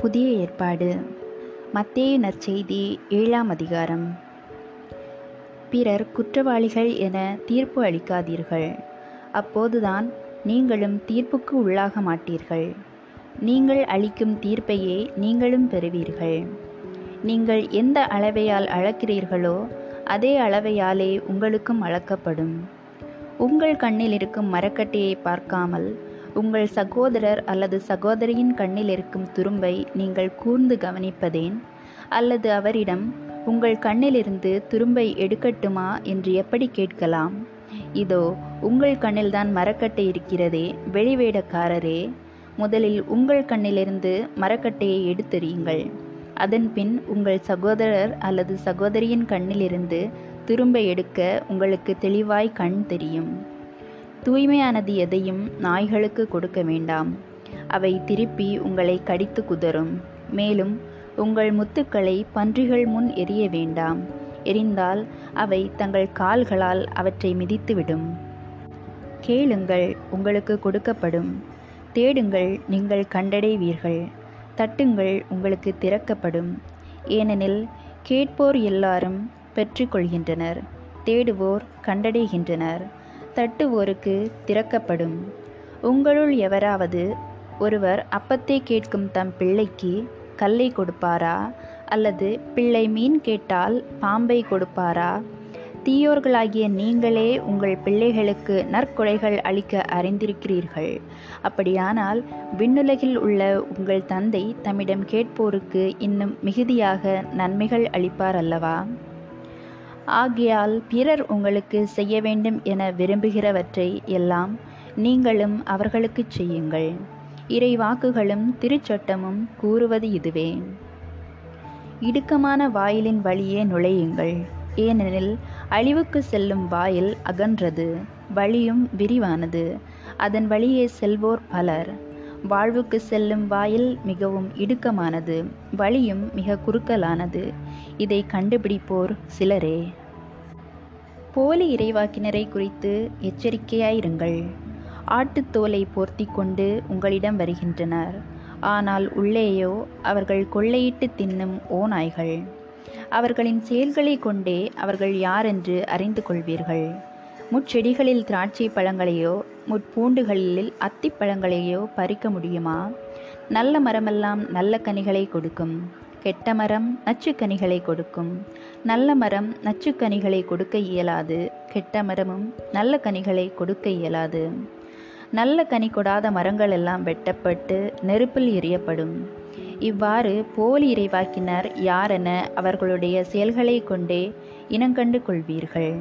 புதிய ஏற்பாடு. மத்தேயு நற்செய்தி ஏழாம் அதிகாரம். பிறர் குற்றவாளிகள் என தீர்ப்பு அளிக்காதீர்கள். அப்போதுதான் நீங்களும் தீர்ப்புக்கு உள்ளாக மாட்டீர்கள். நீங்கள் அளிக்கும் தீர்ப்பையே நீங்களும் பெறுவீர்கள். நீங்கள் எந்த அளவையால் அளக்கிறீர்களோ அதே அளவையாலே உங்களுக்கும் அளக்கப்படும். உங்கள் கண்ணில் இருக்கும் மரக்கட்டையை பார்க்காமல் உங்கள் சகோதரர் அல்லது சகோதரியின் கண்ணில் இருக்கும் துரும்பை நீங்கள் கூர்ந்து கவனிப்பதேன்? அல்லது அவரிடம் உங்கள் கண்ணிலிருந்து துரும்பை எடுக்கட்டுமா? என்று எப்படி கேட்கலாம்? இதோ உங்கள் கண்ணில்தான் மரக்கட்டை இருக்கிறதே வெளிவேடக்காரரே. முதலில் உங்கள் கண்ணிலிருந்து மரக்கட்டையை எடுத்தெறியுங்கள். அதன்பின் உங்கள் சகோதரர் அல்லது சகோதரியின் கண்ணிலிருந்து துரும்பை எடுக்க உங்களுக்கு தெளிவாய் கண் தெரியும். தூய்மையானது எதையும் நாய்களுக்கு கொடுக்க வேண்டாம். அவை திருப்பி உங்களை கடித்து குதறும். மேலும் உங்கள் முத்துக்களை பன்றிகள் முன் எரிய வேண்டாம். எரிந்தால் அவை தங்கள் கால்களால் அவற்றை மிதித்துவிடும். கேளுங்கள் உங்களுக்கு கொடுக்கப்படும். தேடுங்கள் நீங்கள் கண்டடைவீர்கள். தட்டுங்கள் உங்களுக்கு திறக்கப்படும். ஏனெனில் கேட்போர் எல்லாரும் பெற்றுக்கொள்கின்றனர். தேடுவோர் கண்டடைகின்றனர். தட்டுவோருக்கு திறக்கப்படும். உங்களுள் எவராவது ஒருவர் அப்பத்தை கேட்கும் தம் பிள்ளைக்கு கல்லை கொடுப்பாரா? அல்லது பிள்ளை மீன் கேட்டால் பாம்பை கொடுப்பாரா? தீயோர்களாகிய நீங்களே உங்கள் பிள்ளைகளுக்கு நற்கொடைகள் அளிக்க அறிந்திருக்கிறீர்கள். அப்படியானால் விண்ணுலகில் உள்ள உங்கள் தந்தை தம்மிடம் கேட்போருக்கு இன்னும் மிகுதியாக நன்மைகள் அளிப்பார் அல்லவா? ஆகையால் பிறர் உங்களுக்கு செய்ய வேண்டும் என விரும்புகிறவற்றை எல்லாம் நீங்களும் அவர்களுக்கு செய்யுங்கள். இறை வாக்குகளும் திருச்சட்டமும் கூறுவது இதுவே. இடுக்கமான வாயிலின் வழியே நுழையுங்கள். ஏனெனில் அழிவுக்கு செல்லும் வாயில் அகன்றது வழியும் விரிவானது. அதன் வழியே செல்வோர் பலர். வாழ்வுக்கு செல்லும் வாயில் மிகவும் இடுக்கமானது வழியும் மிக குறுக்கலானது. இதை கண்டுபிடிப்போர் சிலரே. போலி இறைவாக்கினரை குறித்து எச்சரிக்கையாயிருங்கள். ஆட்டுத்தோலை போர்த்தி கொண்டு உங்களிடம் வருகின்றனர். ஆனால் உள்ளேயோ அவர்கள் கொள்ளையிட்டு தின்னும் ஓநாய்கள். அவர்களின் செயல்களை கொண்டே அவர்கள் யாரென்று அறிந்து கொள்வீர்கள்? முச்செடிகளில் திராட்சை பழங்களையோ முட்பூண்டுகளில் அத்திப்பழங்களையோ பறிக்க முடியுமா? நல்ல மரமெல்லாம் நல்ல கனிகளை கொடுக்கும். கெட்ட மரம் நச்சுக்கனிகளை கொடுக்கும். நல்ல மரம் நச்சுக்கனிகளை கொடுக்க இயலாது. கெட்ட மரமும் நல்ல கனிகளை கொடுக்க இயலாது. நல்ல கனி கொடாத மரங்கள் எல்லாம் வெட்டப்பட்டு நெருப்பில் எரியப்படும். இவ்வாறு போலி இறைவாக்கினர் யாரென அவர்களுடைய செயல்களை கொண்டே இனங்கண்டு கொள்வீர்கள்.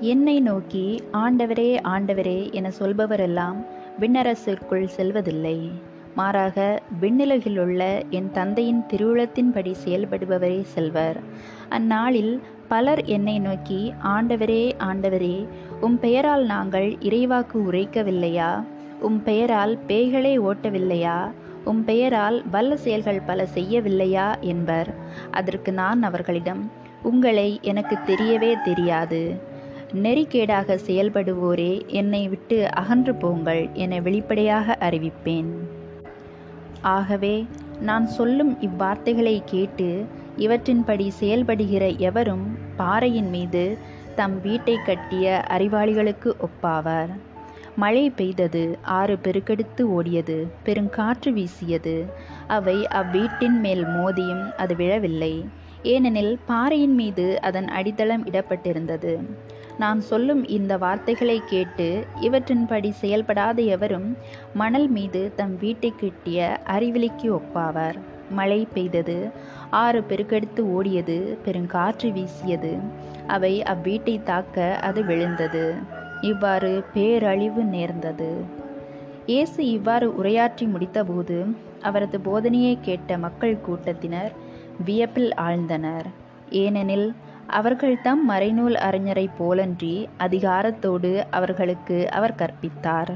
என்னை நோக்கி ஆண்டவரே ஆண்டவரே என சொல்பவரெல்லாம் விண்ணரசிற்குள் செல்வதில்லை. மாறாக விண்ணுலகிலுள்ள என் தந்தையின் திருவுளத்தின்படி செயல்படுபவரே செல்வர். அந்நாளில் பலர் என்னை நோக்கி ஆண்டவரே ஆண்டவரே உம் பெயரால் நாங்கள் இறைவாக்கு உரைக்கவில்லையா? உம் பெயரால் பேய்களை ஓட்டவில்லையா? உம் பெயரால் வல்ல செயல்கள் பல செய்யவில்லையா? என்பர். அதற்கு நான் அவர்களிடம் உங்களை எனக்கு தெரியவே தெரியாது. நெறிக்கேடாக செயல்படுவோரே என்னை விட்டு அகன்று போங்கள் என வெளிப்படையாக அறிவிப்பேன். ஆகவே நான் சொல்லும் இவ்வார்த்தைகளை கேட்டு இவற்றின்படி செயல்படுகிற எவரும் பாறையின் மீது தம் வீட்டை கட்டிய அறிவாளிகளுக்கு ஒப்பாவார். மழை பெய்தது ஆறு பெருக்கெடுத்து ஓடியது பெருங்காற்று வீசியது. அவை அவ்வீட்டின் மேல் மோதியும் அது விழவில்லை. ஏனெனில் பாறையின் மீது அதன் அடித்தளம் இடப்பட்டிருந்தது. நான் சொல்லும் இந்த வார்த்தைகளை கேட்டு இவற்றின்படி செயல்படாத எவரும் மணல் மீது தம் வீட்டை கட்டிய அறிவிலிக்கு ஒப்பாவார். மழை பெய்தது ஆறு பெருக்கெடுத்து ஓடியது பெருங்காற்று வீசியது அவை அவ்வீட்டை தாக்க அது விழுந்தது. இவ்வாறு பேரழிவு நேர்ந்தது. இயேசு இவ்வாறு உரையாற்றி முடித்தபோது அவரது போதனையை கேட்ட மக்கள் கூட்டத்தினர் வியப்பில் ஆழ்ந்தனர். ஏனெனில் அவர்கள் தம் மறைநூல் அறிஞரை போலன்றி அதிகாரத்தோடு அவர்களுக்கு அவர் கற்பித்தார்.